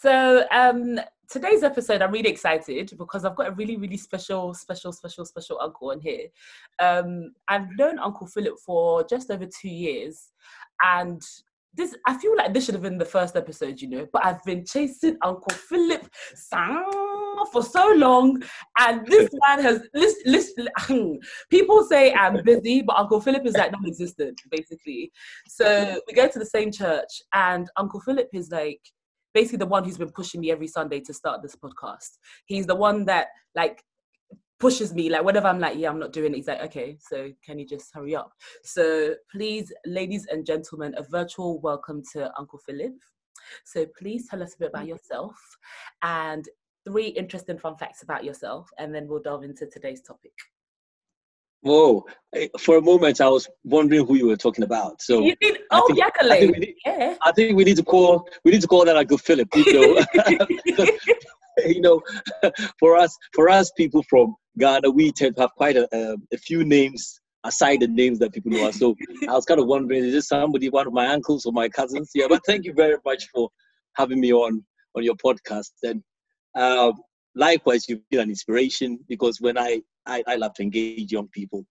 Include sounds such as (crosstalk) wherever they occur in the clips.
So um, today's episode, I'm really excited because I've got a really, really special, special, special, special uncle on here. Um, I've known Uncle Philip for just over two years, and this I feel like this should have been the first episode, you know. But I've been chasing Uncle Philip for so long, and this (laughs) man has list, list, (laughs) people say I'm busy, but Uncle Philip is like non-existent, basically. So we go to the same church, and Uncle Philip is like basically the one who's been pushing me every Sunday to start this podcast. He's the one that like pushes me like whenever i'm like yeah i'm not doing it he's like okay so can you just hurry up? So please ladies and gentlemen a virtual welcome to uncle philip. So please tell us a bit about yourself and three interesting fun facts about yourself and then we'll delve into today's topic Whoa! For a moment, I was wondering who you were talking about. So you did. Oh, think, I think, need, yeah. I think we need to call. We need to call that a good Philip. You know, (laughs) (laughs) you know, for us, for us people from Ghana, we tend to have quite a, a, a few names aside the names that people know. So I was kind of wondering, is this somebody, one of my uncles or my cousins? Yeah, but thank you very much for having me on on your podcast. And uh, likewise, you've been an inspiration because when I I, I love to engage young people.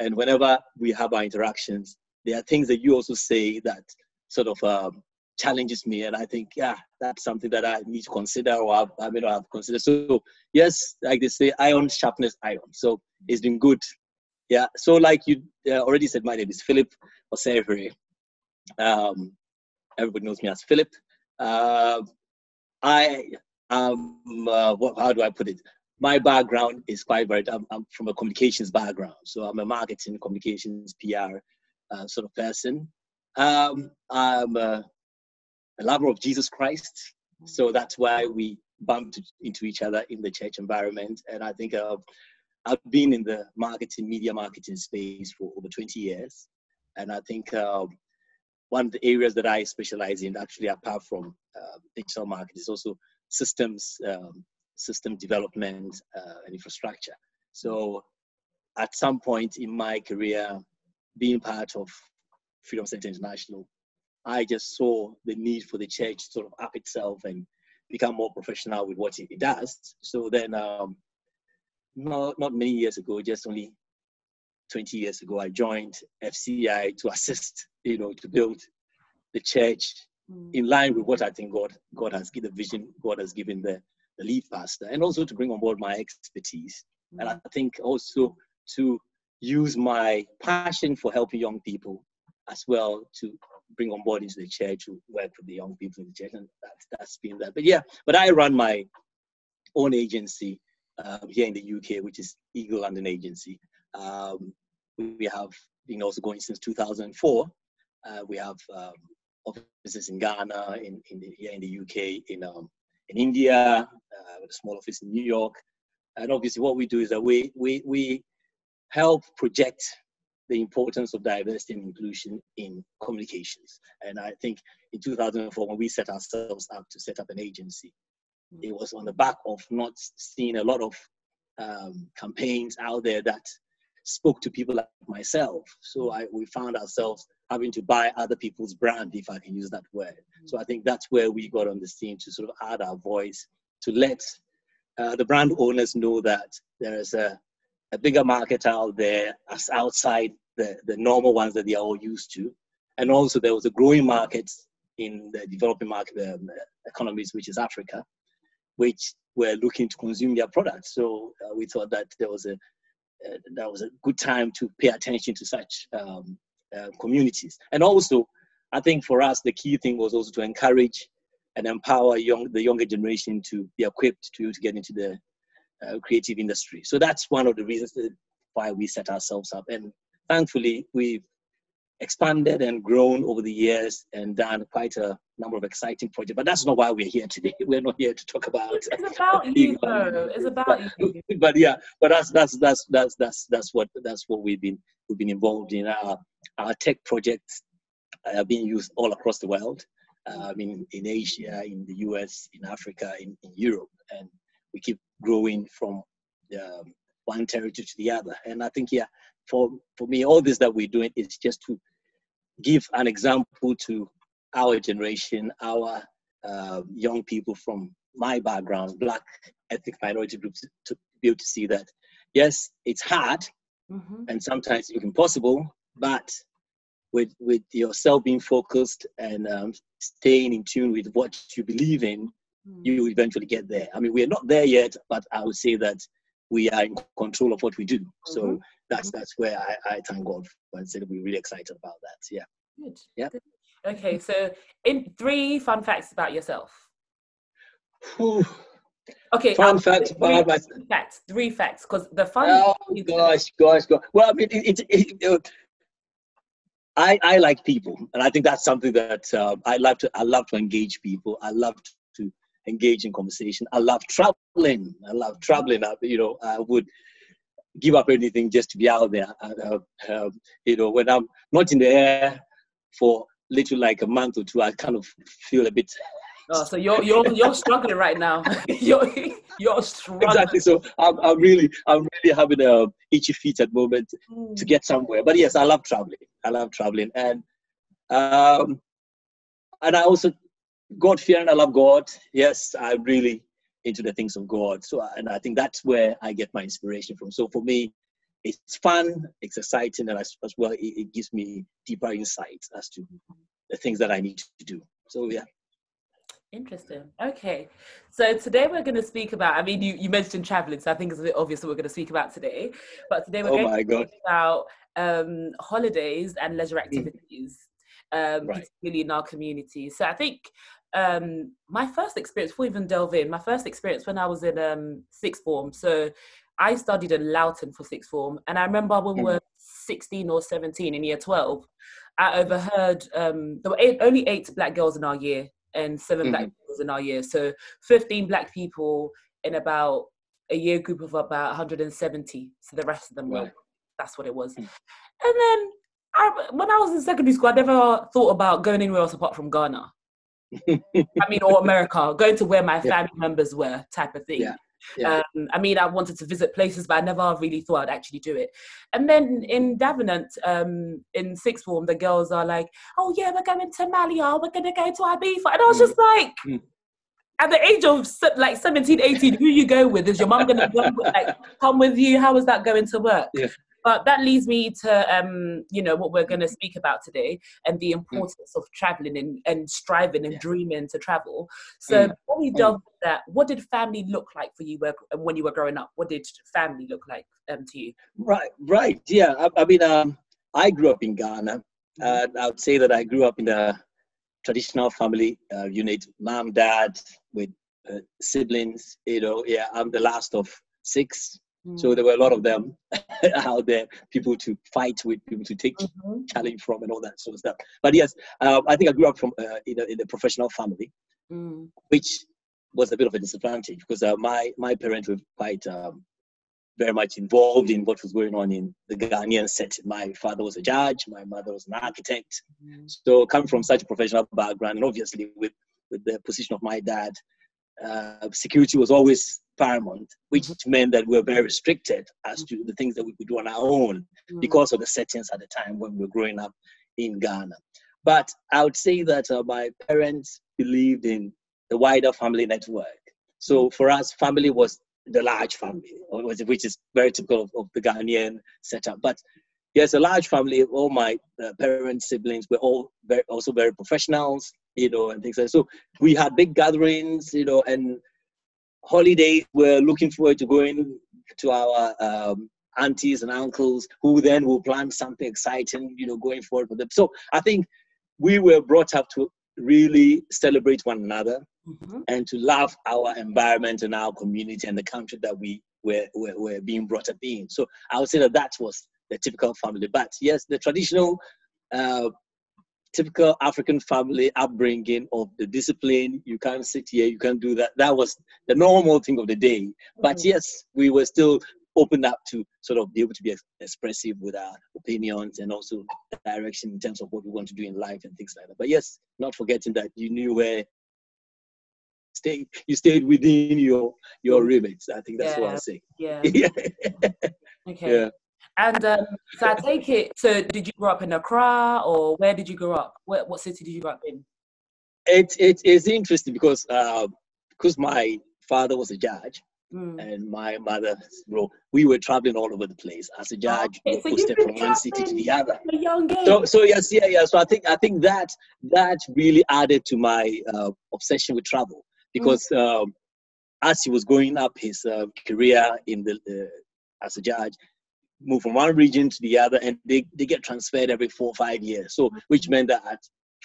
And whenever we have our interactions, there are things that you also say that sort of um, challenges me. And I think, yeah, that's something that I need to consider or I've, I may not have considered. So, yes, like they say, iron sharpness iron. So it's been good. Yeah. So, like you uh, already said, my name is Philip Osei-Hwere. Um, everybody knows me as Philip. Uh, I um, uh, what, how do I put it? My background is quite varied. I'm, I'm, from a communications background, so I'm a marketing, communications, PR uh, sort of person. Um, I'm a, a, lover of Jesus Christ, so that's why we bumped into each other in the church environment. And I think uh, I've been in the marketing, media marketing space for over 20 years, and I think. Uh, one of the areas that I specialize in, actually, apart from uh, digital marketing, is also systems um, system development uh, and infrastructure. So at some point in my career, being part of Freedom Center International, I just saw the need for the church to sort of up itself and become more professional with what it does. So then, um, not, not many years ago, just only 20 years ago, I joined FCI to (laughs) assist, you know, to build the church mm. in line with what I think God God has given the vision God has given the the lead pastor, and also to bring on board my expertise. Mm-hmm. And I mm. think also to use my passion for helping young people as well to bring on board into the church to work with the young people in the church. And that's, that's been that. But yeah, but I run my own agency uh, here in the UK, which is Eagle London Agency. Um, we have been also going since 2004. Uh, we have um, offices in Ghana, in, in the, here in the UK, in um, in India, uh, with a small office in New York. And obviously, what we do is that we, we, we help project the importance of diversity and inclusion in communications. And I think in 2004, when we set ourselves up to set up an agency, it was on the back of not seeing a lot of um, campaigns out there that spoke to people like myself. So I, we found ourselves having to buy other people's brand, if I can use that word. So I think that's where we got on the scene to sort of add our voice to let uh, the brand owners know that there is a, a bigger market out there as outside the, the normal ones that they are all used to. And also there was a growing market in the developing market um, economies, which is Africa, which were looking to consume their products. So uh, we thought that there was a uh, that was a good time to pay attention to such um, uh, communities. And also, I think for us, the key thing was also to encourage and empower young, the younger generation to be equipped to, to get into the uh, creative industry. So that's one of the reasons why we set ourselves up. And thankfully, we've expanded and grown over the years and done quite a number of exciting projects. But that's not why we're here today. (laughs) We're not here to talk about. It's (laughs) about you, though. It's about but, you. But yeah, but that's that's that's that's that's that's what that's what we've been we've been involved in. Our our tech projects are being used all across the world. Uh, I mean, in Asia, in the US, in Africa, in, in Europe, and we keep growing from um, one territory to the other. And I think, yeah, for, for me, all this that we're doing is just to give an example to our generation, our uh, young people from my background, Black ethnic minority groups, to be able to see that yes, it's hard mm-hmm. and sometimes even impossible, but with with yourself being focused and um, staying in tune with what you believe in, mm. you eventually get there. I mean, we're not there yet, but I would say that we are in control of what we do. Mm-hmm. So that's mm-hmm. that's where I, I thank God for and said we're really excited about that. Yeah. Good. Yeah. Good. Okay, so in three fun facts about yourself. Okay. Fun facts about myself. Facts. Three facts, because the fun. Oh gosh, gosh, gosh. Well, I mean, it, it, it, it, I I like people, and I think that's something that uh, I love to. I love to engage people. I love to engage in conversation. I love traveling. I love traveling. I, you know, I would give up anything just to be out there. Uh, uh, you know, when I'm not in the air for literally like a month or two, I kind of feel a bit. Oh, so you're you're you're struggling right now. (laughs) you're you're struggling. Exactly. So I'm, I'm really I'm really having a itchy feet at the moment mm. to get somewhere. But yes, I love traveling. I love traveling, and um, and I also God fearing. I love God. Yes, I'm really into the things of God. So, and I think that's where I get my inspiration from. So for me, it's fun, it's exciting, and as, as well, it, it gives me deeper insights as to the things that I need to do. So yeah. Interesting. Okay. So today we're going to speak about, I mean, you, you mentioned traveling, so I think it's a bit obvious what we're going to speak about today. But today we're oh going to God. speak about um, holidays and leisure mm. activities, mm. um, right. particularly in our community. So I think um, my first experience, before even delve in, my first experience when I was in um, sixth form. So I studied in Loughton for sixth form, and I remember when we mm. were 16 or 17 in year 12, I overheard um, there were eight, only eight black girls in our year and 7 mm-hmm. black girls in our year. So 15 black people in about a year group of about 170. So the rest of them right. were, that's what it was. Mm. And then I, when I was in secondary school, I never thought about going anywhere else apart from Ghana. I mean, or America, going to where my yeah. family members were, type of thing. Yeah. Yeah. Um, I mean, I wanted to visit places, but I never really thought I'd actually do it. And then in Davenant, um, in sixth form, the girls are like, "Oh yeah, we're going to Malia. We're gonna go to Ibiza," and I was mm. just like. Mm. At the age of like 17, 18, who you go with? Is your mum gonna like come with you? How is that going to work? Yeah. But that leads me to, um, you know, what we're going to speak about today and the mm. importance mm. of traveling and, and striving and yeah. dreaming to travel. So mm. before we mm. delve mm. that, what did family look like for you when you were growing up? What did family look like um, to you? Right, right. Yeah. I, I mean, um, I grew up in Ghana. Uh, I would say that I grew up in a traditional family uh, unit, mom, dad, with uh, siblings. You know, yeah, I'm the last of six. So there were a lot of them (laughs) out there, people to fight with, people to take mm-hmm. challenge from, and all that sort of stuff. But yes, uh, I think I grew up from uh, in, a, in a professional family, mm. which was a bit of a disadvantage because uh, my my parents were quite um, very much involved in what was going on in the Ghanaian set. My father was a judge, my mother was an architect. Mm. So coming from such a professional background, and obviously with with the position of my dad, uh, security was always paramount, which mm-hmm. meant that we were very restricted as to the things that we could do on our own mm-hmm. because of the settings at the time when we were growing up in Ghana. But I would say that uh, my parents believed in the wider family network. So for us, family was the large family, which is very typical of, of the Ghanaian setup. But yes, a large family. All my uh, parents, siblings were all very, also very professionals, you know, and things like that. So we had big gatherings, you know, and holidays, we're looking forward to going to our um, aunties and uncles who then will plan something exciting, you know, going forward for them. So I think we were brought up to really celebrate one another mm-hmm. and to love our environment and our community and the country that we were, were, were being brought up in. So I would say that that was the typical family. But yes, the traditional uh, typical African family upbringing of the discipline. You can't sit here, you can't do that. That was the normal thing of the day. But mm-hmm. yes, we were still open up to sort of be able to be expressive with our opinions and also direction in terms of what we want to do in life and things like that. But yes, not forgetting that you knew where stay you stayed within your your mm. remits. I think that's yeah. what I'm saying. Yeah. (laughs) yeah. okay. Yeah. And um, so I take it. So did you grow up in Accra, or where did you grow up? Where, what city did you grow up in? It's it, it's interesting because uh, because my father was a judge Mm. and my mother, well, we were traveling all over the place as a judge. Okay, we so posted from one city to the other. from a young age. So, so yes, yeah, yeah. So I think I think that that really added to my uh, obsession with travel because um, as he was going up his uh, career in the uh, as a judge, move from one region to the other, and they, they get transferred every four or five years. So which meant that at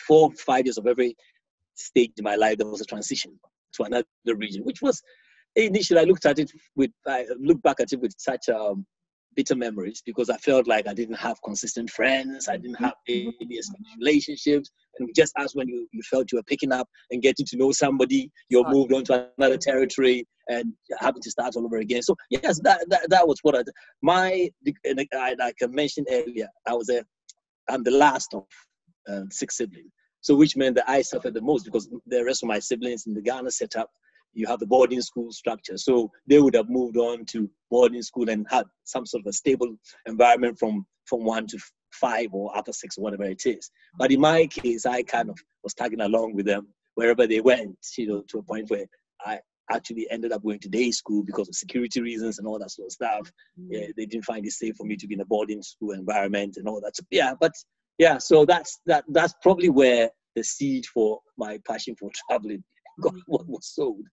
four five years of every stage in my life, there was a transition to another region, which was initially I looked at it with I look back at it with such um, bitter memories because I felt like I didn't have consistent friends, I didn't have any established relationships, and just as when you, you felt you were picking up and getting to know somebody, you're Right. moved on to another territory and having to start all over again. So yes, that that, that was what I my I, like I mentioned earlier, I was a I'm the last of uh, six siblings. So which meant that I suffered the most because the rest of my siblings in the Ghana setup you have the boarding school structure. So they would have moved on to boarding school and had some sort of a stable environment from from one to five or after six or whatever it is. But in my case, I kind of was tagging along with them wherever they went, you know, to a point where I actually ended up going to day school because of security reasons and all that sort of stuff. Mm. Yeah, they didn't find it safe for me to be in a boarding school environment and all that. So, yeah, but yeah, so that's that that's probably where the seed for my passion for (laughs) traveling (laughs) got what was sold.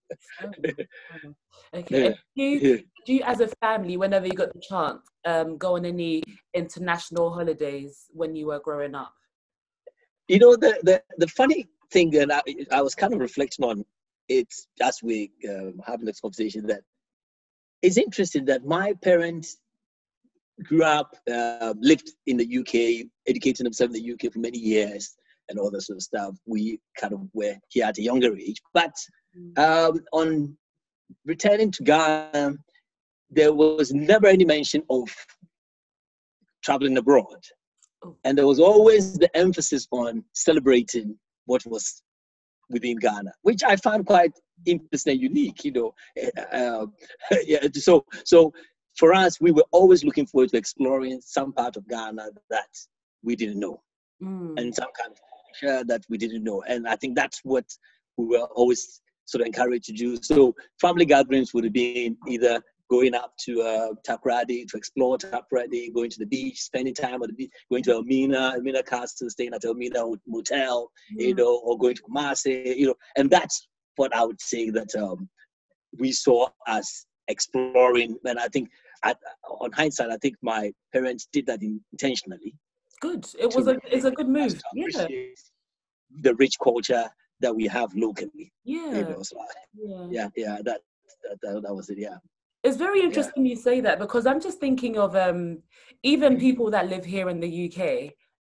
Okay. Yeah. Do you, do you, as a family, whenever you got the chance, um, go on any international holidays when you were growing up? You know, the, the, the funny thing that I, I was kind of reflecting on it as we um, having this conversation that it's interesting that my parents grew up, uh, lived in the UK, educated themselves in the UK for many years and all that sort of stuff. We kind of were here at a younger age. But um, on returning to Ghana, there was never any mention of traveling abroad. Oh. And there was always the emphasis on celebrating what was within Ghana, which I found quite interesting and unique, you know. Uh, (laughs) yeah, so, so for us, we were always looking forward to exploring some part of Ghana that we didn't know Mm. and some kind of that we didn't know. And I think that's what we were always sort of encouraged to do. So family gatherings would have been either going up to uh, Takoradi to explore Takoradi, going to the beach, spending time at the beach, going to Elmina, Elmina Castle, staying at Elmina Motel, you Mm. know, or going to Kumasi, you know, and that's what I would say that um, we saw as exploring. And I think, at, on hindsight, I think my parents did that intentionally Good. It was a it's a good move. Yeah. the rich culture that we have locally. You Yeah. know, so Yeah. yeah, yeah, that, that that that was it. Yeah, It's very interesting you say that because I'm just thinking of um, even Mhm. people that live here in the UK.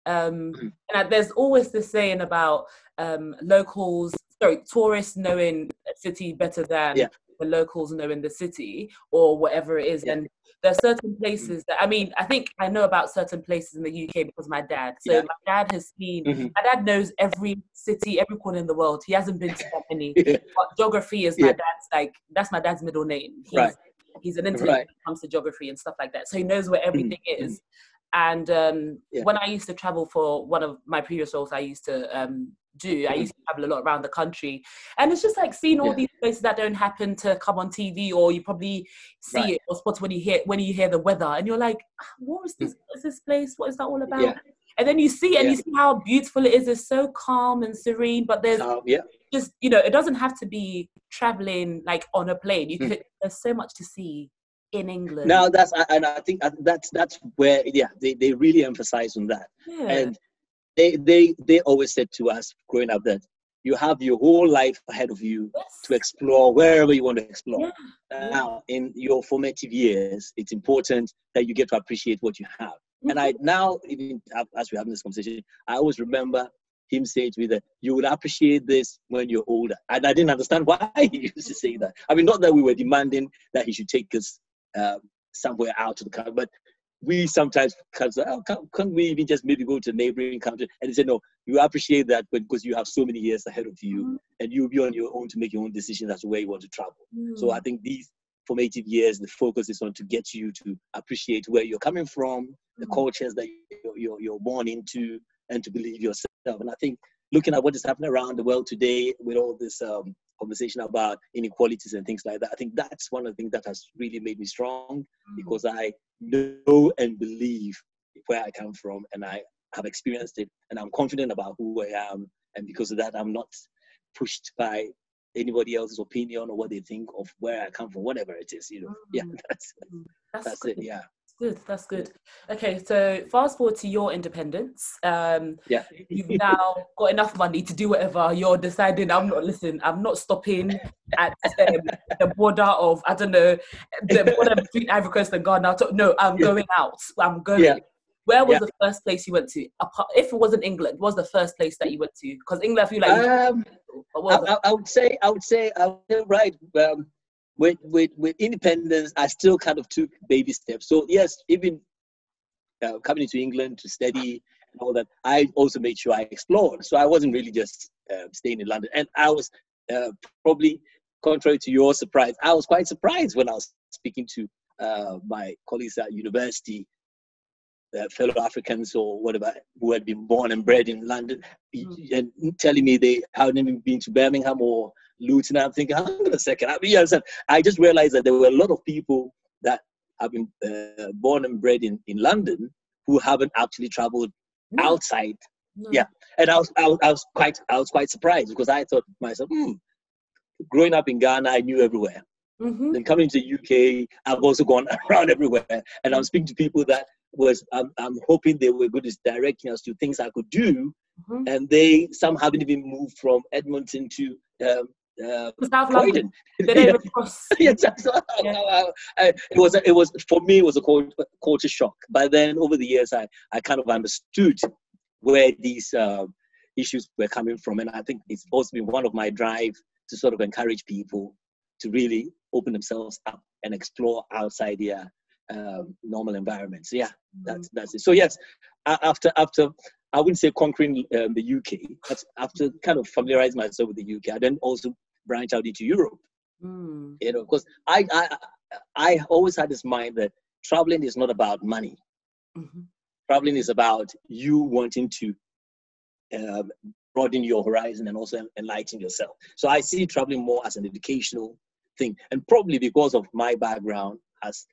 Um, Mhm. and there's always this saying about um, locals, sorry, tourists knowing a city better than Yeah. the locals knowing the city or whatever it is. Yeah. And there are certain places that I mean, I think I know about certain places in the UK because my dad. So Yeah. my dad has seen. Mhm. My dad knows every city, every corner in the world. He hasn't been to that many. (laughs) yeah, But geography is my Yeah. dad's like that's my dad's middle name. He's, Right. he's an intellect Right. when it comes to geography and stuff like that. So he knows where everything Mhm. is. And um, when I used to travel for one of my previous roles, I used to um, do. I used to (laughs) travel a lot around the country, and it's just like seeing all Yeah. these places that don't happen to come on TV, or you probably see Right. it or spot when you hear when you hear the weather, and you're like, "Ah, "What is this? What is this place? What is that all about?" Yeah. And then you see it and you see how beautiful it is. It's so calm and serene, but there's um, yeah, just you know it doesn't have to be traveling like on a plane you Mm. could there's so much to see in england now that's and I think that's that's where yeah they, they really emphasize on that yeah. and they they they always said to us growing up that you have your whole life ahead of you yes. to explore wherever you want to explore. Yeah. Now, in your formative years, it's important that you get to appreciate what you have. And I now, even as we're having this conversation, I always remember him saying to me that you will appreciate this when you're older. And I didn't understand (laughs) why he used to say that. I mean, not that we were demanding that he should take us um, somewhere out of the country, but we sometimes kind of say, oh, can't, can't we even just maybe go to a neighboring country? And he said, no, you appreciate that because you have so many years ahead of you Mhm. and you'll be on your own to make your own decisions as to where you want to travel. So I Mm. think these formative years, the focus is on to get you to appreciate where you're coming from, the Mm. cultures that you're, you're, you're born into, and to believe yourself. And I think looking at what is happening around the world today with all this um, conversation about inequalities and things like that. I think that's one of the things that has really made me strong mm. because I know and believe where I come from and I have experienced it and I'm confident about who I am. And because of that, I'm not pushed by anybody else's opinion or what they think of where I come from, whatever it is, you know. Mm. Yeah, (laughs) that's, that's, that's it. Yeah good. That's good. Okay, so fast forward to your independence. Um, yeah, you've now got enough money to do whatever. You're deciding. I'm not listen. I'm not stopping at um, the border of I don't know the border between Ivory Coast and Ghana. No, I'm going out. I'm going. Yeah. Where was yeah. the first place you went to? If it wasn't England, what was the first place that you went to? Because England, I feel like. Um, I, I, I, would say, I would say, I would say, right. Um, with with with independence, I still kind of took baby steps. So yes, even uh, coming into England to study and all that, I also made sure I explored. So I wasn't really just uh, staying in London, and I was uh, probably contrary to your surprise, I was quite surprised when I was speaking to uh, my colleagues at university. Uh, fellow Africans or whatever who had been born and bred in London, mm. and telling me they hadn't even been to Birmingham or Luton. I'm thinking, hang on a second. I mean, you understand? I just realized that there were a lot of people that have been uh, born and bred in, in London who haven't actually traveled no. outside. No. Yeah, and I was, I was I was quite I was quite surprised because I thought to myself, hmm, growing up in Ghana, I knew everywhere. Mm-hmm. Then coming to the UK, I've also gone (laughs) around everywhere, and I'm speaking to people that was I'm, I'm hoping they were good at directing us to things I could do, mm-hmm. and they some haven't even moved from Edmonton to um, uh, (laughs) (laughs) South London. yeah. yeah. it was it was for me it was a culture shock. But then over the years, I I kind of understood where these uh, issues were coming from, and I think it's also been one of my drive to sort of encourage people to really open themselves up and explore outside their um, normal environments. Yeah, that's mm-hmm. that's it. So yes, after after I wouldn't say conquering um, the UK, but after kind of familiarizing myself with the UK, I then also branch out into Europe. Mm. You know, because I, I I always had this mind that traveling is not about money. Mm-hmm. Traveling is about you wanting to uh, broaden your horizon and also enlighten yourself. So I see traveling more as an educational thing, and probably because of my background as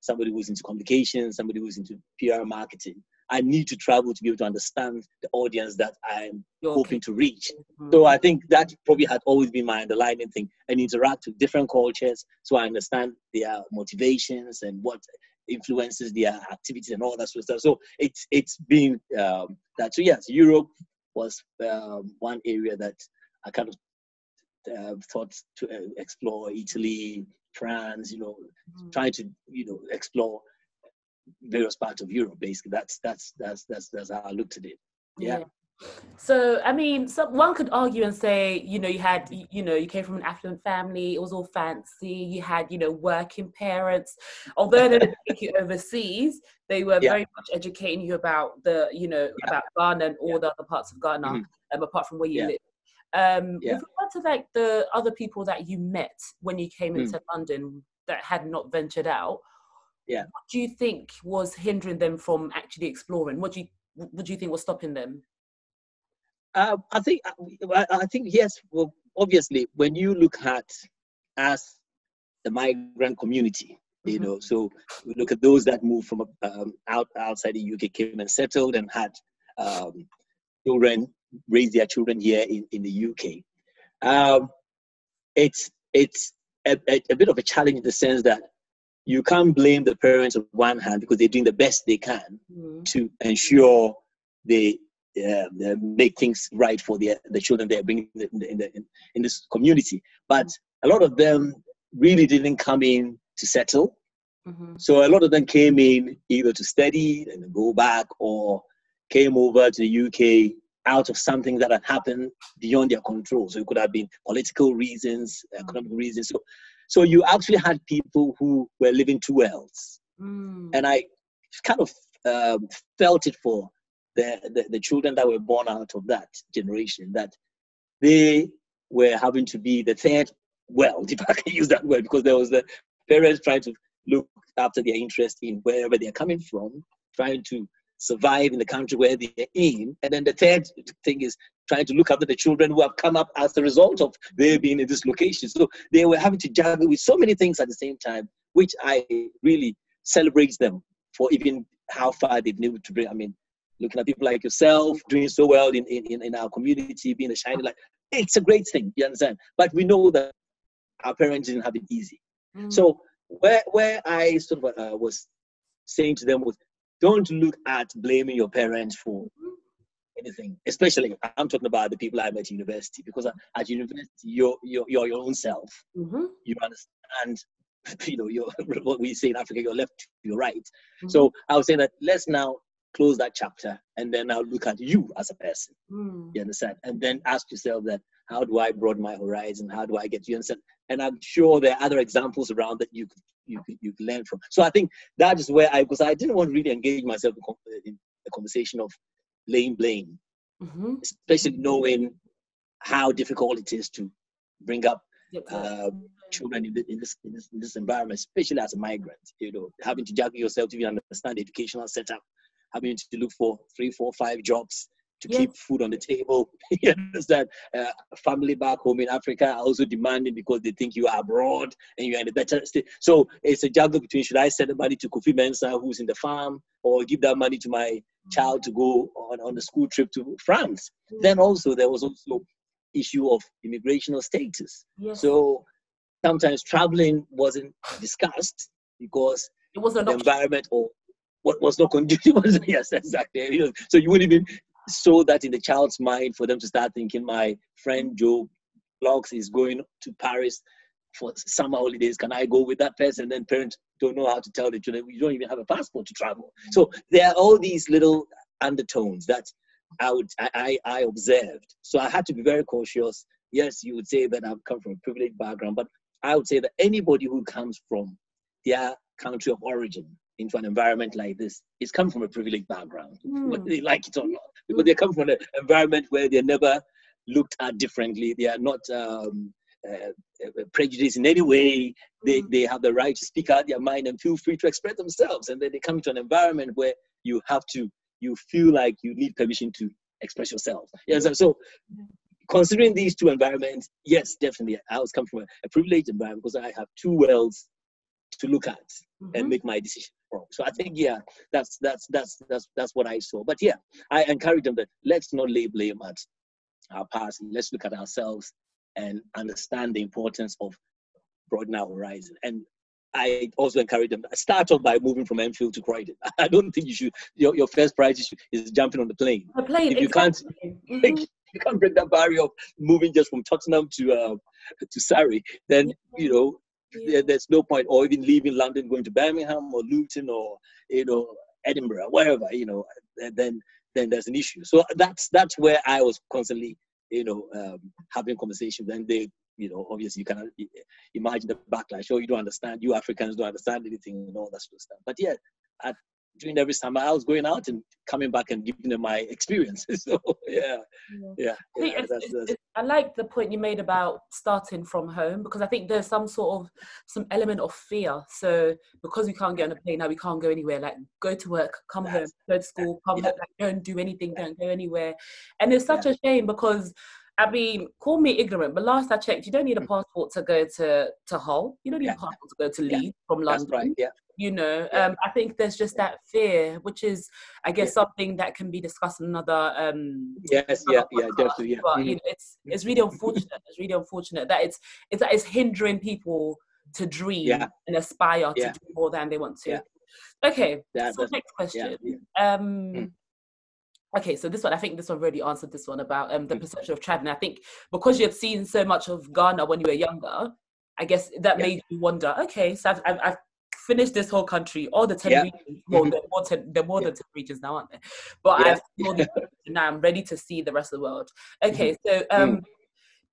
somebody who's into communications, somebody who's into PR marketing, I need to travel to be able to understand the audience that I'm okay. hoping to reach. Mm-hmm. So I think that probably had always been my underlying thing and interact with different cultures so I understand their motivations and what influences their activities and all that sort of stuff. So it's it's been um, that. So yes, Europe was um, one area that I kind of uh, thought to uh, explore Italy, France, you know, mm-hmm. trying to you know explore various parts of Europe. Basically, that's that's that's that's that's how I looked at it. Yeah. yeah. So I mean, so one could argue and say, you know, you had, you know, you came from an affluent family. It was all fancy. You had, you know, working parents. Although they didn't take you overseas, they were yeah. very much educating you about the, you know, yeah. about Ghana and all the other parts of Ghana, mm-hmm. um, apart from where you live. Um, yeah. With regard to like the other people that you met when you came mm. into London that had not ventured out, yeah. What do you think was hindering them from actually exploring? What do you what do you think was stopping them? Uh, i think uh, I, think yes well obviously when you look at as the migrant community you mm-hmm. know so we look at those that moved from um, out outside the uk came and settled and had um, children raised their children here in, in the uk um, it's it's a, a, a, bit of a challenge in the sense that you can't blame the parents on one hand because they're doing the best they can mm-hmm. to ensure they uh, make things right for the the children they're bringing in, the, in, the, in, this community. But a lot of them really didn't come in to settle. Mm-hmm. So a lot of them came in either to study and go back or came over to the UK out of something that had happened beyond their control. So it could have been political reasons, economic reasons. So so you actually had people who were living two worlds. Mm. And I kind of um, felt it for the, the, the children that were born out of that generation, that they were having to be the third world, (laughs) if I can use that word, because there was the parents trying to look after their interest in wherever they're coming from, trying to survive in the country where they're in. And then the third thing is trying to look after the children who have come up as a result of their being in this location. So they were having to juggle with so many things at the same time, which I really celebrate them for even how far they've been able to bring. I mean, looking at people like yourself doing so well in, in, in our community, being a shining light, it's a great thing, you understand? But we know that our parents didn't have it easy. Mm. So where, where I sort of uh, was saying to them was, don't look at blaming your parents for anything, especially I'm talking about the people I met at university, because at university, you're, you're, you're your own self. Mm-hmm. You understand, (laughs) you know, you're, (laughs) what we say in Africa, you're left you're right. Mm-hmm. So I was saying that let's now close that chapter and then now look at you as a person. Mm. You understand? And then ask yourself that how do I broaden my horizon? How do I get you understand? And I'm sure there are other examples around that you could you could, you could learn from. So I think that is where I because I didn't want to really engage myself in the conversation of laying blame, mm-hmm. especially knowing how difficult it is to bring up uh, children in, this, in, this, in this environment, especially as a migrant. You know, having to juggle yourself to even understand the educational setup, having to look for three, four, five jobs to yes. keep food on the table. (laughs) you understand? Uh, family back home in Africa are also demanding because they think you are abroad and you're in a better state. So it's a juggle between should I send the money to Kofi Mensah, who's in the farm, or give that money to my child to go on, on a school trip to France. Mm-hmm. Then also there was also issue of immigrational status. Yes. So sometimes traveling wasn't discussed because it was an the environment or what was not conducive. (laughs) yes, exactly. So you wouldn't even sow that in the child's mind for them to start thinking my friend Joe Bloggs is going to Paris for summer holidays. Can I go with that person? Then parents don't know how to tell the children, we don't even have a passport to travel. So there are all these little undertones that I would I, I observed. So I had to be very cautious. Yes, you would say that I've come from a privileged background, but I would say that anybody who comes from their country of origin into an environment like this is come from a privileged background, mm. whether they like it or not, because they come from an environment where they're never looked at differently. They are not um, uh, uh, in any way. They, mm. they have the right to speak out their mind and feel free to express themselves. And then they come into an environment where you have to, you feel like you need permission to express yourself. Yeah, so, so considering these two environments, yes, definitely, I was coming from a, a privileged environment because I have two worlds to look at mm-hmm. and make my decision from. So I think yeah, that's that's that's that's that's what I saw. But yeah, I encourage them that let's not lay blame at our past. Let's look at ourselves and understand the importance of broadening our horizon. And I also encourage them start off by moving from Enfield to Croydon. (laughs) I don't think you should. Your, your first priority is jumping on the plane. The plane. If you exactly. can't, mm-hmm. (laughs) you can't break that barrier of moving just from Tottenham to uh, to Surrey, then you know yeah. there's no point, or even leaving London, going to Birmingham or Luton or you know Edinburgh, wherever you know, then then there's an issue. So that's that's where I was constantly you know um, having conversations. And they you know obviously you cannot imagine the backlash. Oh, you don't understand. You Africans don't understand anything and all that sort of stuff. But yeah, at during every summer I was going out and coming back and giving them my experiences. (laughs) so yeah, yeah. yeah that's, that's, I like the point you made about starting from home because I think there's some sort of some element of fear. So because we can't get on a plane now, we can't go anywhere. Like go to work, come home, go to school, come yeah. home, like don't do anything, don't go anywhere. And it's such yeah. a shame because I mean, call me ignorant, but last I checked, you don't need a mm. passport to go to to Hull. You don't need yeah. a passport to go to Leeds yeah. from London. Right. Yeah. You know, um, I think there's just that fear, which is, I guess, something that can be discussed in another. Um, yes. Another yeah. Podcast. Yeah. Definitely. Yeah. But mm-hmm. you know, it's it's really unfortunate. it's really unfortunate that it's it's that it's hindering people to dream and aspire to do more than they want to. Okay. so next question. Um. Mm okay so this one i think this one really answered this one about um, the mm. perception of traveling i think because you had seen so much of ghana when you were younger i guess that yeah. made you wonder okay so I've, I've, I've, finished this whole country all the 10 yeah. regions well mm-hmm. there more, 10, there are more yeah. than 10 regions now aren't there but yeah. i've (laughs) now i'm ready to see the rest of the world okay mm-hmm. so um, mm.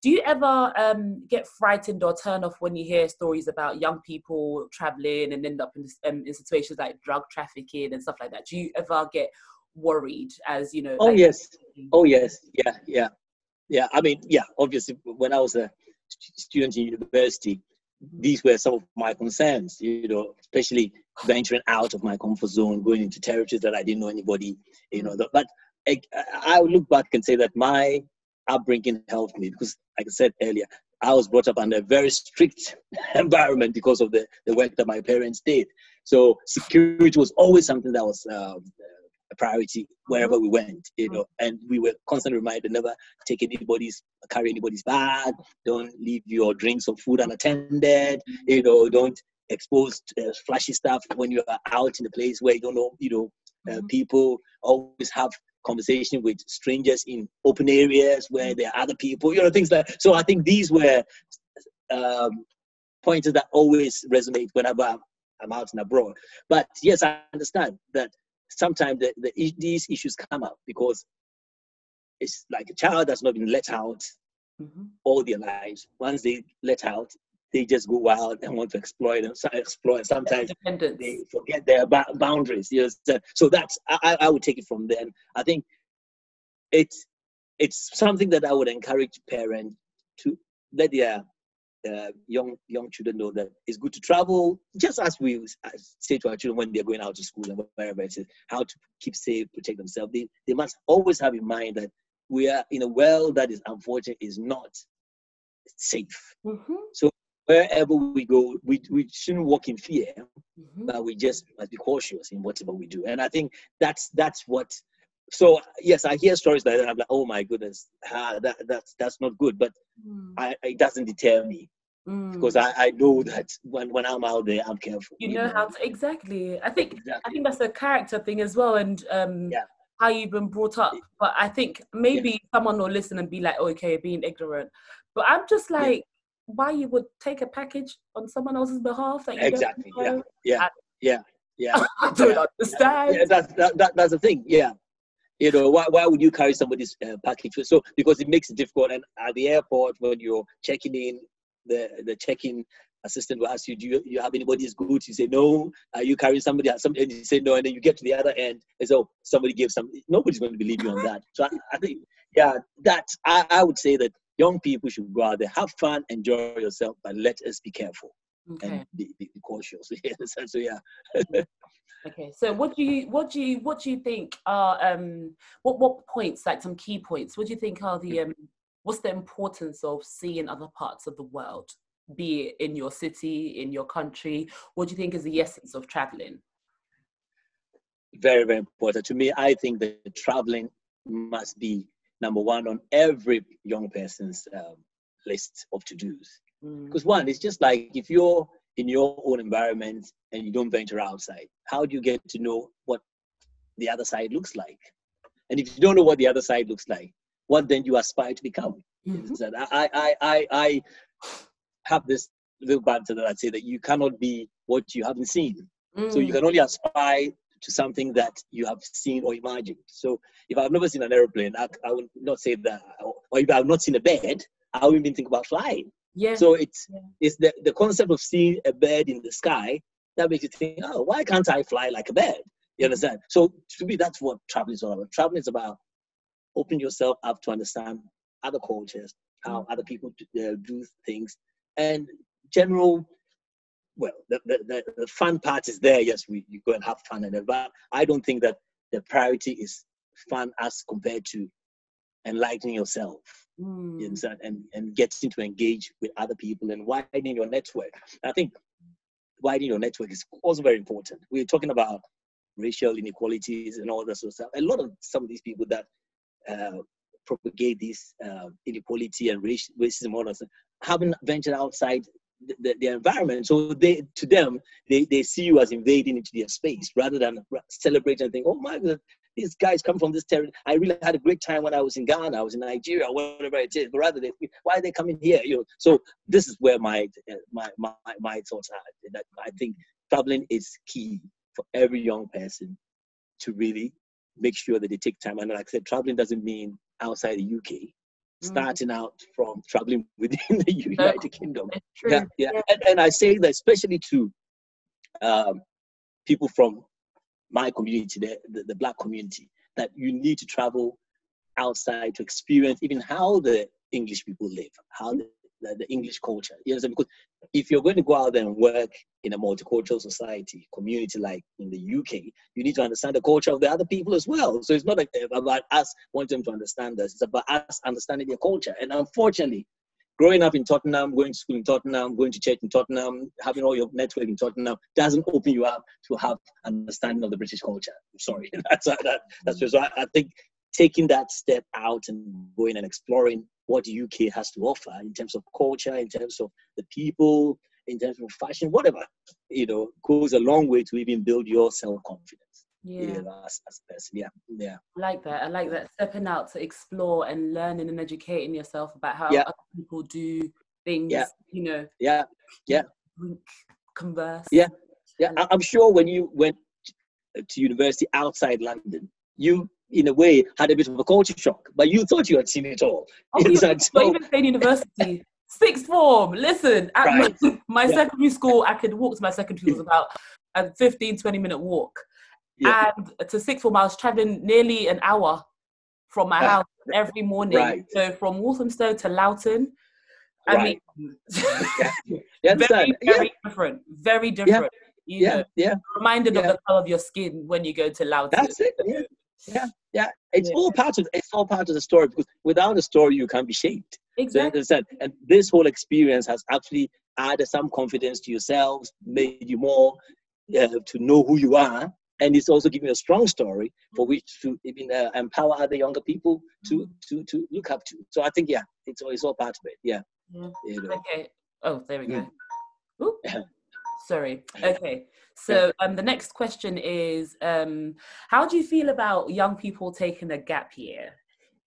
do you ever um, get frightened or turn off when you hear stories about young people traveling and end up in, um, in situations like drug trafficking and stuff like that do you ever get worried as you know oh like, yes oh yes yeah yeah yeah i mean yeah obviously when i was a student in university these were some of my concerns you know especially venturing out of my comfort zone going into territories that i didn't know anybody you know but I, I look back and say that my upbringing helped me because, like I said earlier, I was brought up under a very strict (laughs) environment because of the, the work that my parents did. So security was always something that was um, a priority wherever we went, you know, and we were constantly reminded never take anybody's, carry anybody's bag, don't leave your drinks or food unattended, you know, don't expose uh, flashy stuff when you're out in a place where you don't know, you know, uh, mm-hmm. people always have conversation with strangers in open areas where mm. there are other people, you know, things like So I think these were um, pointers that always resonate whenever I'm, I'm, out and abroad. But yes, I understand that sometimes the, the, these issues come up because it's like a child that's not been let out mm-hmm. all their lives. Once they let out, they just go wild and want to exploit and explore. Sometimes they forget their ba- boundaries. So that's I, I would take it from there. I think it's it's something that I would encourage parents to let their uh, young young children know that it's good to travel, just as we say to our children when they're going out to school and wherever it is, how to keep safe, protect themselves. They they must always have in mind that we are in a world that is unfortunate is not safe. Mm-hmm. So wherever we go, we, we shouldn't walk in fear, mm-hmm. but we just must be cautious in whatever we do. And I think that's that's what. So yes, I hear stories like that. I'm like, oh my goodness, ah, that that's that's not good. But mm. I, it doesn't deter me mm. because I, I know that when, when I'm out there, I'm careful. You, you know, know, how to exactly. I think exactly. I think that's a character thing as well, and um, yeah. how you've been brought up. But I think maybe yeah. someone will listen and be like, oh, okay, being ignorant. But I'm just like why you would take a package on someone else's behalf that you exactly yeah yeah yeah yeah (laughs) I don't understand yeah, that's that, that, that's the thing yeah you know why, why would you carry somebody's uh, package so because it makes it difficult and at the airport when you're checking in the the check-in assistant will ask you do you, you have anybody's goods you say no are you carrying somebody somebody and you say no and then you get to the other end and so somebody gives some nobody's going to believe you on that so I, I think yeah that I, I would say that young people should go out there, have fun, enjoy yourself, but let us be careful okay. and be, be, cautious. (laughs) so yeah. (laughs) okay. So what do you what do you what do you think are um what what points like some key points? What do you think are the um what's the importance of seeing other parts of the world? Be it in your city, in your country. What do you think is the essence of traveling? Very, very important. To me, I think that traveling must be number one on every young person's um, list of to dos. Because mm. one, it's just like if you're in your own environment and you don't venture outside, how do you get to know what the other side looks like? And if you don't know what the other side looks like, what then you aspire to become? Mm-hmm. I, I, I, I have this little banter that I say that you cannot be what you haven't seen. Mm. So you mm. can only aspire to something that you have seen or imagined. So if I've never seen an aeroplane, I, I would not say that. Or if I've not seen a bed, I wouldn't even think about flying. Yeah. So it's yeah. it's the, the concept of seeing a bird in the sky that makes you think, oh, why can't I fly like a bird? You understand? So to me, that's what traveling is all about. Traveling is about opening yourself up to understand other cultures, how mm-hmm. other people do, uh, do things, and general well, the, the, the, fun part is there. Yes, we you go and have fun and but I don't think that the priority is fun as compared to enlightening yourself. Mm. You understand? And and getting to engage with other people and widening your network. I think widening your network is also very important. We're talking about racial inequalities and all that sort of stuff. A lot of some of these people that uh, propagate this uh, inequality and racism, all haven't ventured outside the, the, environment. So they, to them, they, they see you as invading into their space rather than celebrating and think, oh my God, these guys come from this territory. I really had a great time when I was in Ghana, I was in Nigeria, whatever it is. But rather, they, why are they coming here? You know. So this is where my my my my thoughts are. That I think traveling is key for every young person to really make sure that they take time. And like I said, traveling doesn't mean outside the UK. Mm. starting out from traveling (laughs) within the United Kingdom. Yeah, yeah. yeah. And, and, I say that especially to um, people from my community, the, the, the, black community, that you need to travel outside to experience even how the English people live, how the, the, the English culture. You know, because if you're going to go out there and work in a multicultural society, community like in the UK, you need to understand the culture of the other people as well. So it's not about us wanting them to understand us; it's about us understanding their culture. And unfortunately, growing up in Tottenham, going to school in Tottenham, going to church in Tottenham, having all your network in Tottenham doesn't open you up to have understanding of the British culture. I'm sorry, (laughs) that's that, that's just I, I think taking that step out and going and exploring what the UK has to offer in terms of culture, in terms of the people, in terms of fashion, whatever, you know, goes a long way to even build your self confidence. Yeah. You know, as, as person. Yeah. Yeah. I like that. I like that stepping out to explore and learning and educating yourself about how yeah. other people do things, yeah. you know. Yeah. Yeah. Converse. Yeah. Yeah. I'm sure when you went to university outside London, you in a way had a bit of a culture shock, but you thought you had seen it all. Oh, even, so, even in university, sixth form. Listen, at right. my, my yeah. secondary school, I could walk to my secondary school. It was about a 15, 20 minute walk. Yeah. And to sixth form, I was traveling nearly an hour from my house every morning. Right. So from Walthamstow to Loughton. I right. (laughs) mean, yeah. very, very different. Very different. You yeah, know, yeah. Reminded of the color of your skin when you go to Loughton. That's it. Yeah, yeah, yeah. It's all part of it's all part of the story because without a story you can't be shaped. Exactly. So, and this whole experience has actually added some confidence to yourselves, made you more uh, to know who you are, and it's also giving a strong story for which to even uh, empower other younger people to mm. to to look up to. So I think yeah, it's all, it's all part of it. Yeah. yeah. Okay. Oh, there we go. Mm. (laughs) Sorry. Okay. So um, the next question is, um, how do you feel about young people taking a gap year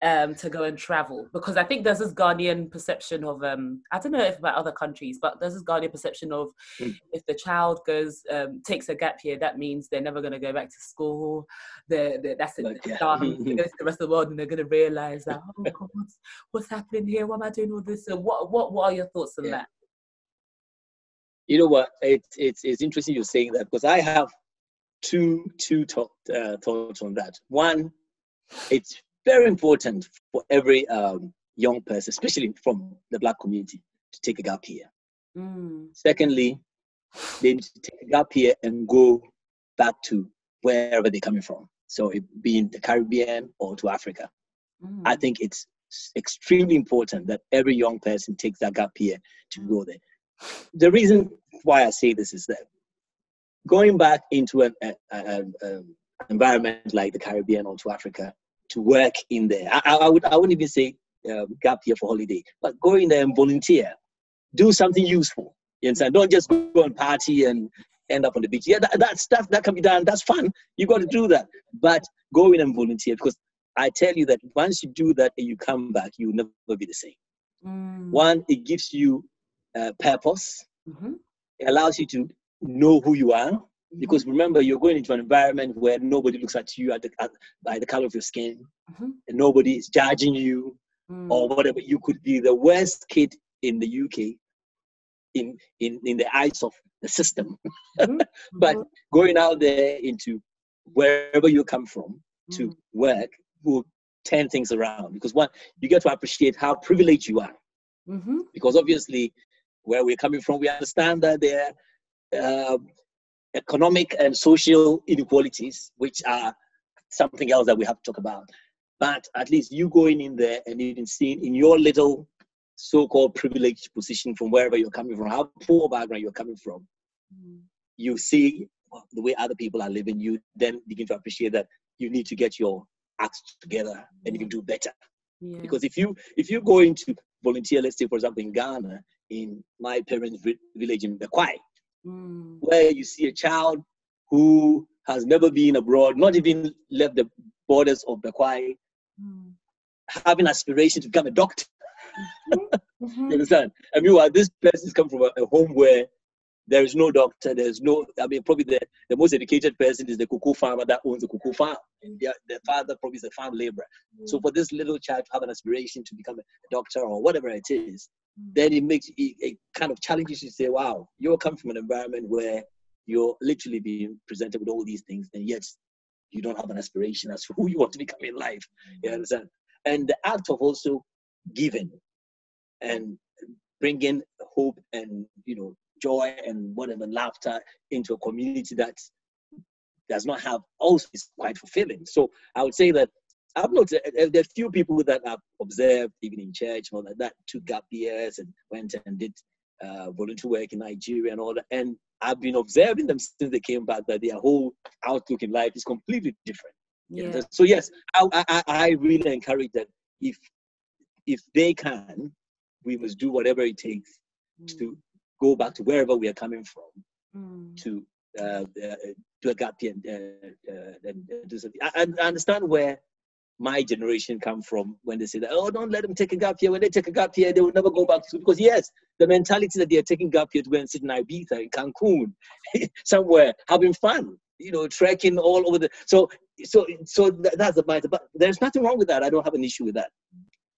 um, to go and travel? Because I think there's this Ghanaian perception of, um, I don't know if about other countries, but there's this Ghanaian perception of mm. if the child goes um, takes a gap year, that means they're never going to go back to school. They're, they're that's it. Like, yeah. they go (laughs) to the rest of the world and they're going to realize that oh God, what's, what's happening here? Why am I doing all this? So what what what are your thoughts on yeah. that? You know what? It's it's it's interesting you're saying that because I have two two uh, thoughts on that. One, it's very important for every um, young person, especially from the black community, to take a gap year. Mm. Secondly, they need to take a gap year and go back to wherever they're coming from. So it being the Caribbean or to Africa. Mm. I think it's extremely important that every young person takes that gap year to go there the reason why I say this is that going back into an a, a, a environment like the Caribbean or to Africa to work in there, I, I would I wouldn't even say uh, gap here for holiday, but go in there and volunteer, do something useful. You understand? Don't just go and party and end up on the beach. Yeah, that, that stuff that can be done. That's fun. You got to do that, but go in and volunteer because I tell you that once you do that and you come back, you'll never be the same. Mm. One, it gives you uh, purpose. Mm-hmm. It allows you to know who you are. Mm-hmm. Because remember, you're going into an environment where nobody looks at you at the, at, by the color of your skin, mm-hmm. and nobody is judging you mm. or whatever. You could be the worst kid in the UK in in, in the eyes of the system. (laughs) Mm-hmm. but mm-hmm. going out there into wherever you come from to mm. work will turn things around because one, you get to appreciate how privileged you are. Mm-hmm. Because obviously, where we're coming from, we understand that there are uh, economic and social inequalities, which are something else that we have to talk about. But at least you going in there and even seeing in your little so-called privileged position from wherever you're coming from, how poor background you're coming from, mm. you see the way other people are living. You then begin to appreciate that you need to get your acts together and you can do better. Yeah. Because if you if you go into volunteer, let's say for example in Ghana, in my parents' village in Bekwai, mm. where you see a child who has never been abroad, not even left the borders of Bekwai, mm. having aspiration to become a doctor. (laughs) Mm-hmm. mm-hmm. you understand? I mean, well, this person come from a, a, home where there is no doctor, there's no, I mean, probably the, the most educated person is the cuckoo farmer that owns the cuckoo farm. Mm. Yeah, the father probably is a farm laborer. Mm. So for this little child to have an aspiration to become a doctor or whatever it is, then it makes it, it kind of challenges you to say, wow, you're coming from an environment where you're literally being presented with all these things, and yet you don't have an aspiration as to (laughs) who you want to become in life. You understand? And the act of also giving and bringing hope and you know joy and whatever laughter into a community that does not have also is quite fulfilling. So I would say that I've noticed uh, there are few people that I've observed even in church and all that, that took gap years and went and did uh, volunteer work in Nigeria and all that. And I've been observing them since they came back that their whole outlook in life is completely different. Yeah. So yes, I, I, I really encourage that if if they can, we must do whatever it takes mm. to go back to wherever we are coming from mm. to uh, uh, do a gap year and, uh, uh and do something. I, I, understand where my generation come from when they say that, oh, don't let them take a gap year. When they take a gap year, they will never go back to school. Because yes, the mentality that they are taking gap year to go and sit in Ibiza, in Cancun, (laughs) somewhere, having fun, you know, trekking all over the. So, so, so that's the matter. But there's nothing wrong with that. I don't have an issue with that.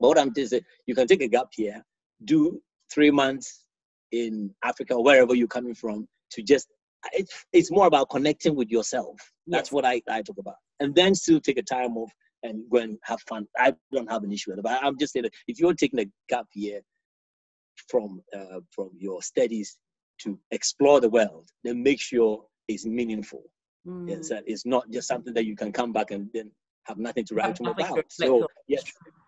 But what I'm just saying you can take a gap year, do three months in Africa or wherever you're coming from to just it's, it's more about connecting with yourself. That's yes. what I, I talk about. And then still take a time off and go and have fun. I don't have an issue with it. But I'm just saying that if you're taking a gap year from uh, from your studies to explore the world, then make sure it's meaningful. Mm. Yes, that it's not just something that you can come back and then have nothing to write home about. So yes,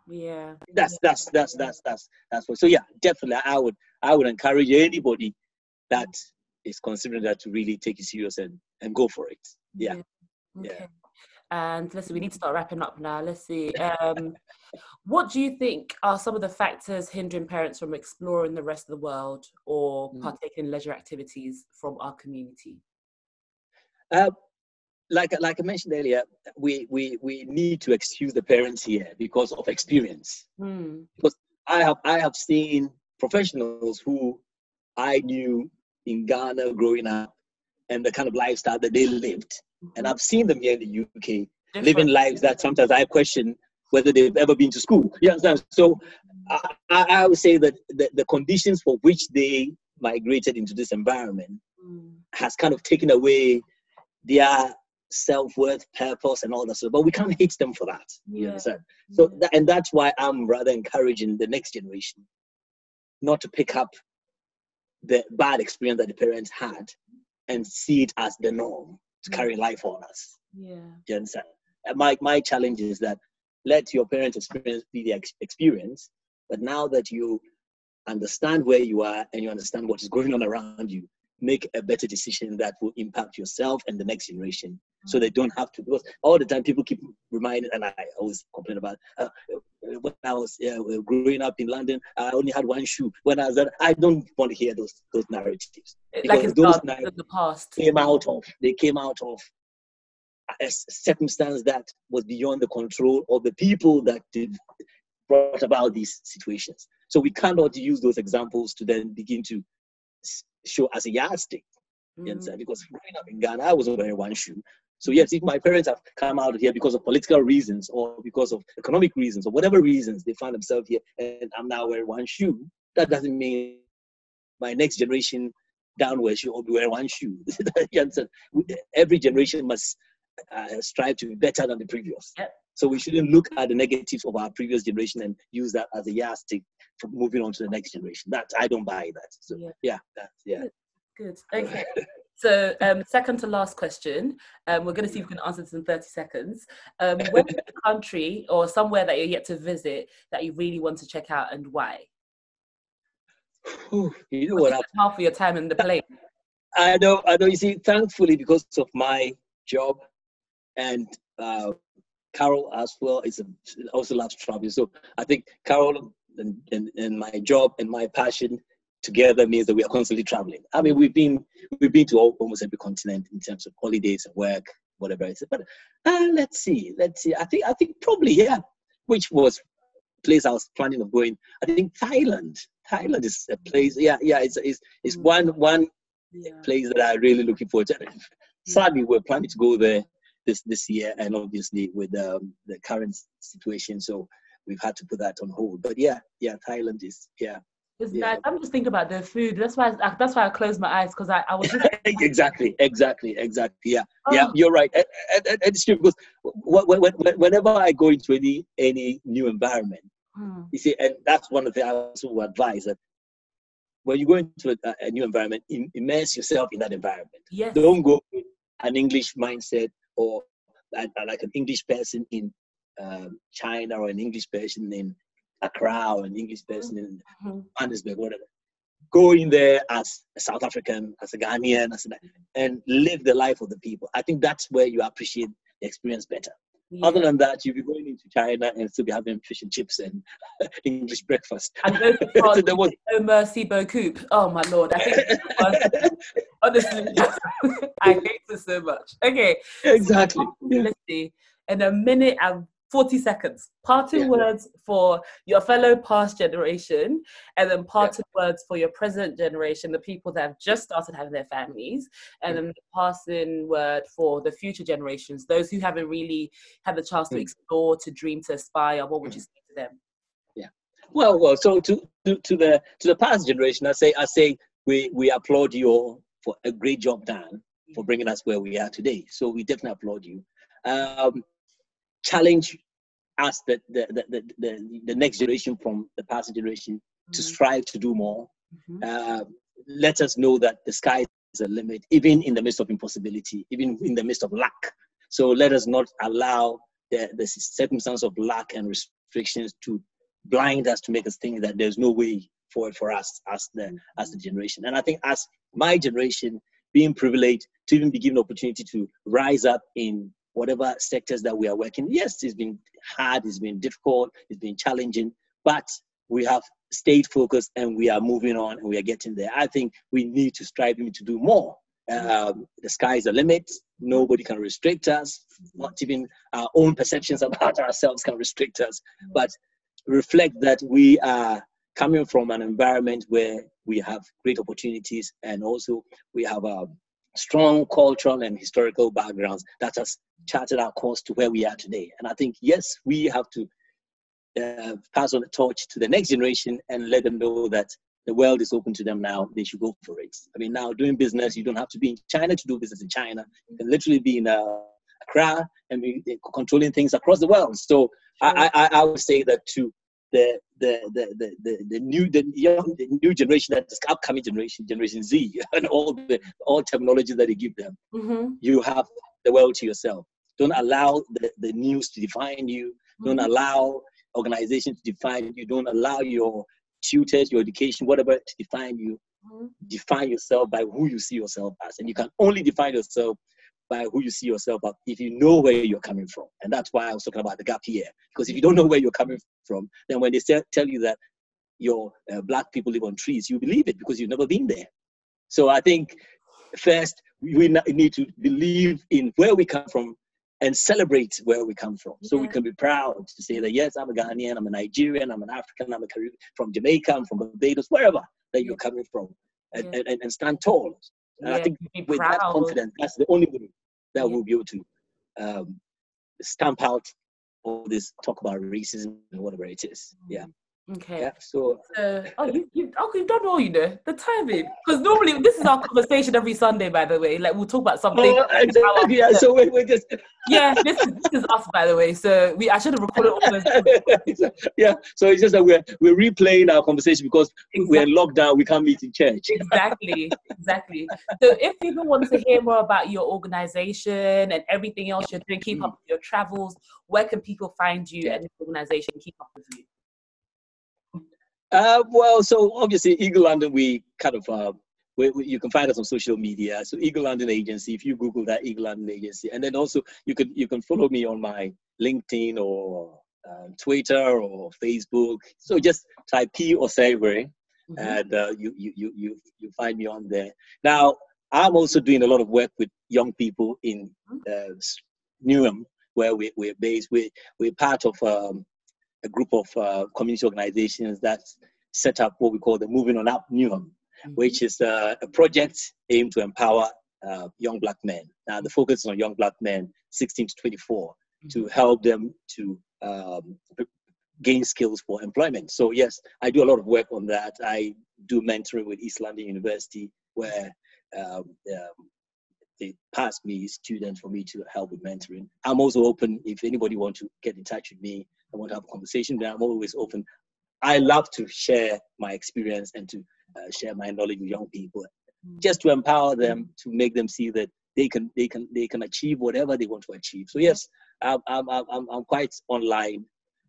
yeah, that's that's that's that's that's that's what. So yeah, definitely, I would I would encourage anybody that is considering that to really take it serious and and go for it. Yeah, yeah. Okay. yeah. And let's see, we need to start wrapping up now. Let's see. (laughs) Um, what do you think are some of the factors hindering parents from exploring the rest of the world or mm. partaking in leisure activities from our community? Uh, like like I mentioned earlier, we we we need to excuse the parents here because of experience. Mm. Because I have I have seen professionals who I knew in Ghana growing up and the kind of lifestyle that they lived. And I've seen them here in the UK Different. living lives that sometimes I question whether they've ever been to school. You understand? So I, I would say that the, the conditions for which they migrated into this environment mm. has kind of taken away their self-worth, purpose, and all that stuff. But we can't hate them for that. Yeah. You understand? So that, and that's why I'm rather encouraging the next generation not to pick up the bad experience that the parents had and see it as the norm to carry life on us. Yeah. You understand? And my my challenge is that let your parents' experience be the ex- experience, but now that you understand where you are and you understand what is going on around you, make a better decision that will impact yourself and the next generation. So they don't have to because all the time people keep reminding and i always complain about uh, when i was uh, growing up in london i only had one shoe. When i was there i don't want to hear those those narratives. Like it's those narratives the past. came out of they came out of a circumstance that was beyond the control of the people that did, brought about these situations. So we cannot use those examples to then begin to show as a yardstick. Mm. Because growing up in Ghana, I was wearing one shoe. So yes, if my parents have come out here because of political reasons or because of economic reasons or whatever reasons they find themselves here, and I'm now wearing one shoe, that doesn't mean my next generation downwards should all be wearing one shoe. (laughs) you understand? Every generation must uh, strive to be better than the previous. So we shouldn't look at the negatives of our previous generation and use that as a yardstick moving on to the next generation. That I don't buy that. So yeah, yeah, that, yeah. Good. Good. Okay. So, um, second to last question. Um, we're going to see if we can answer this in 30 seconds. Um, (laughs) where is the country or somewhere that you're yet to visit that you really want to check out and why? you know what? Half of your time in the plane. (laughs) I know. I know. You see, thankfully, because of my job and uh, Carol as well is a, also loves traveling. So I think Carol and, and, and my job and my passion together means that we are constantly traveling. I mean, we've been we've been to almost every continent in terms of holidays and work, whatever it is. But uh, let's see, let's see. I think I think probably yeah, which was place I was planning of going. I think Thailand. Thailand is a place. Yeah, yeah. It's it's, it's mm. one one yeah. place that I'm really looking forward to. Sadly, we're planning to go there this this year, and obviously with um, the current situation, so we've had to put that on hold. But yeah, yeah, Thailand is yeah. yeah. I'm just thinking about the food. That's why I, that's why I closed my eyes because I, I was (laughs) exactly, exactly, exactly. Yeah, oh. yeah, you're right. And, and, and it's true because whenever I go into any any new environment, hmm. you see, and that's one of the things I also advise that when you go into a, a new environment, immerse yourself in that environment. Yes. Don't go with an English mindset or like, like an English person in um, China or an English person in Accra or an English person in Mhm. Johannesburg, whatever. Go in there as a South African, as a Ghanaian, as a, and live the life of the people. I think that's where you appreciate the experience better. Yeah. Other than that, you'll be going into China and still be having fish and chips and (laughs) English breakfast. and those (laughs) So there was- oh mercy beaucoup. Oh my lord, I think it's the worst. (laughs) honestly, I hate this so much. Okay, exactly. Yeah. let's see. In a minute and 40 seconds, parting Yeah. words for your fellow past generation, and then parting words for your present generation, the people that have just started having their families, and then the passing word for the future generations, those who haven't really had the chance to Mm. explore, to dream, to aspire. What would you say to them? Yeah. Well, well. So to, to to the to the past generation, I say I say we we applaud you all for a great job done for bringing us where we are today. So we definitely applaud you. Um, challenge us the the, the the the next generation from the past generation to strive to do more. Mhm. Uh, let us know that the sky is a limit, even in the midst of impossibility, even in the midst of lack. So let us not allow the, the circumstance of lack and restrictions to blind us to make us think that there's no way forward for us as the as the generation. And I think as my generation, being privileged to even be given opportunity to rise up in whatever sectors that we are working. Yes, it's been hard, it's been difficult, it's been challenging, but we have stayed focused and we are moving on and we are getting there. I think we need to strive to do more. Um, the sky is the limit. Nobody can restrict us. Not even our own perceptions about (laughs) ourselves can restrict us. But reflect that we are coming from an environment where we have great opportunities and also we have a strong cultural and historical backgrounds that has charted our course to where we are today. And I think, yes, we have to uh, pass on the torch to the next generation and let them know that the world is open to them now. They should go for it. I mean, now doing business, you don't have to be in China to do business in China. You can literally be in uh, Accra and be uh, controlling things across the world. So I, I, I would say that to the the the the, the, the new the young the new generation that is upcoming generation generation Z (laughs) and all the all terminology that they give them Mhm. you have the world to yourself don't allow the, the news to define you don't Mhm. allow organizations to define you don't allow your tutors your education whatever to define you Mhm. define yourself by who you see yourself as and you can only define yourself by who you see yourself as if you know where you're coming from. And that's why i was talking about the gap here because if you don't know where you're coming from then when they tell you that your uh, black people live on trees you believe it because you've never been there. So i think first we need to believe in where we come from and celebrate where we come from. So we can be proud to say that yes i'm a ghanaian i'm a nigerian i'm an african i'm a caribbean from jamaica i'm from barbados wherever that you're coming from. And, Yeah. and, and stand tall. And I think with that confidence, that's the only way that Yeah. we'll be able to um, stamp out all this talk about racism and whatever it is. Yeah. Okay. Yeah. So Uh, oh, you, you, oh, you've done all, you know, the timing. Because normally, this is our conversation every Sunday, by the way. Like, we'll talk about something. Oh, exactly. (laughs) Yeah. So we we just (laughs) yeah, this is, this is us, by the way. So we I should have recorded all those. (laughs) yeah. So it's just that we're we're replaying our conversation because we're in lockdown. We can't meet in church. Exactly, exactly. So if people want to hear more about your organization and everything else you're doing, keep up with your travels, where can people find you and the organization keep up with you? Uh, well, so obviously Eagle London, we kind of uh, we, we, you can find us on social media. So Eagle London Agency, if you Google that Eagle London Agency, and then also you can you can follow me on my LinkedIn or uh, Twitter or Facebook. So just type P Osei-Hwere, Mhm. and uh, you, you you you you find me on there. Now I'm also doing a lot of work with young people in uh, Newham, where we, we're based. We we're part of um, a group of uh, community organizations that set up what we call the Moving On Up Newham, which is uh, a project aimed to empower uh, young black men. Now the focus is on young black men, 16 to 24, to help them to um, gain skills for employment. So yes, I do a lot of work on that. I do mentoring with East London University, where um, um, they pass me students for me to help with mentoring. I'm also open if anybody want to get in touch with me. I want to have a conversation. Then I'm always open I love to share my experience and to uh, share my knowledge with young people, mm. just to empower them, to make them see that they can they can they can achieve whatever they want to achieve. So yes, I'm I'm I'm, I'm quite online.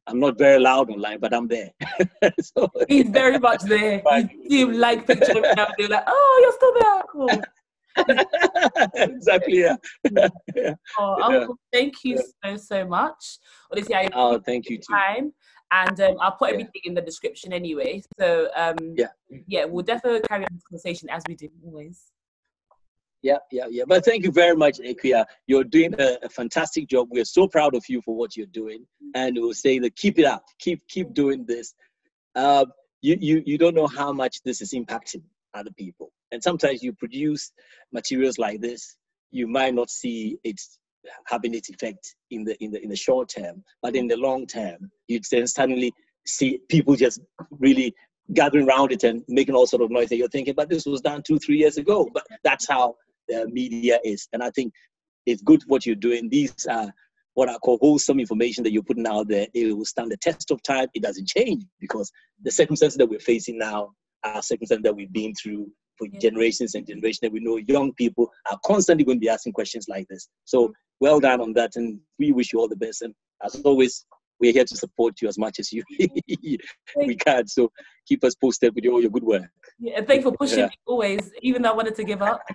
I'm not very loud online, but I'm there. (laughs) so, He's very much there. (laughs) You like picture now. They're like, oh, you're still there. Cool. (laughs) exactly. Yeah. (laughs) yeah. Oh, Uncle, thank you so so much. Honestly, I oh, thank you too. time, and um, I'll put everything yeah. in the description anyway. So um, yeah, yeah, we'll definitely carry on this conversation as we do always. Yeah, yeah, yeah. But thank you very much, Ekia. You're doing a, a, fantastic job. We're so proud of you for what you're doing, and we'll say that keep it up, keep keep doing this. Uh, you you you don't know how much this is impacting other people. And sometimes you produce materials like this, you might not see it having its effect in the in the in the short term, but in the long term, you'd then suddenly see people just really gathering around it and making all sort of noise. And you're thinking, but this was done two, three years ago. But that's how the media is. And I think it's good what you're doing. These are what I call wholesome information that you're putting out there. It will stand the test of time. It doesn't change because the circumstances that we're facing now are circumstances that we've been through for yeah. generations and generations. And we know young people are constantly going to be asking questions like this. So well done on that, and we wish you all the best. And as always, we're here to support you as much as you (laughs) we can. So keep us posted with all your good work. Yeah, and thanks for pushing yeah. me always, even though I wanted to give up. (laughs)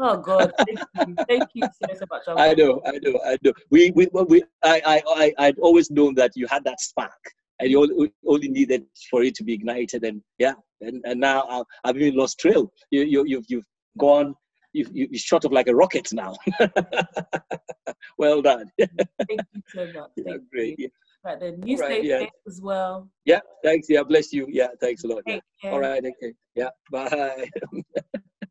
Oh God, thank you, thank you so, so much. I know, I know, I know. We, we, we, I, I, I, I'd always known that you had that spark and you only needed for it to be ignited. And yeah, and, and now uh, I've even lost trail. You, you, you've, you've gone, you've, you shot up like a rocket now. (laughs) well done. (laughs) Thank you so much. Thank yeah, great. You. Yeah. Right then, you right, stay yeah. as well. Yeah, thanks. Yeah, bless you. Yeah, thanks a lot. Yeah. All right, okay. Yeah, bye. (laughs)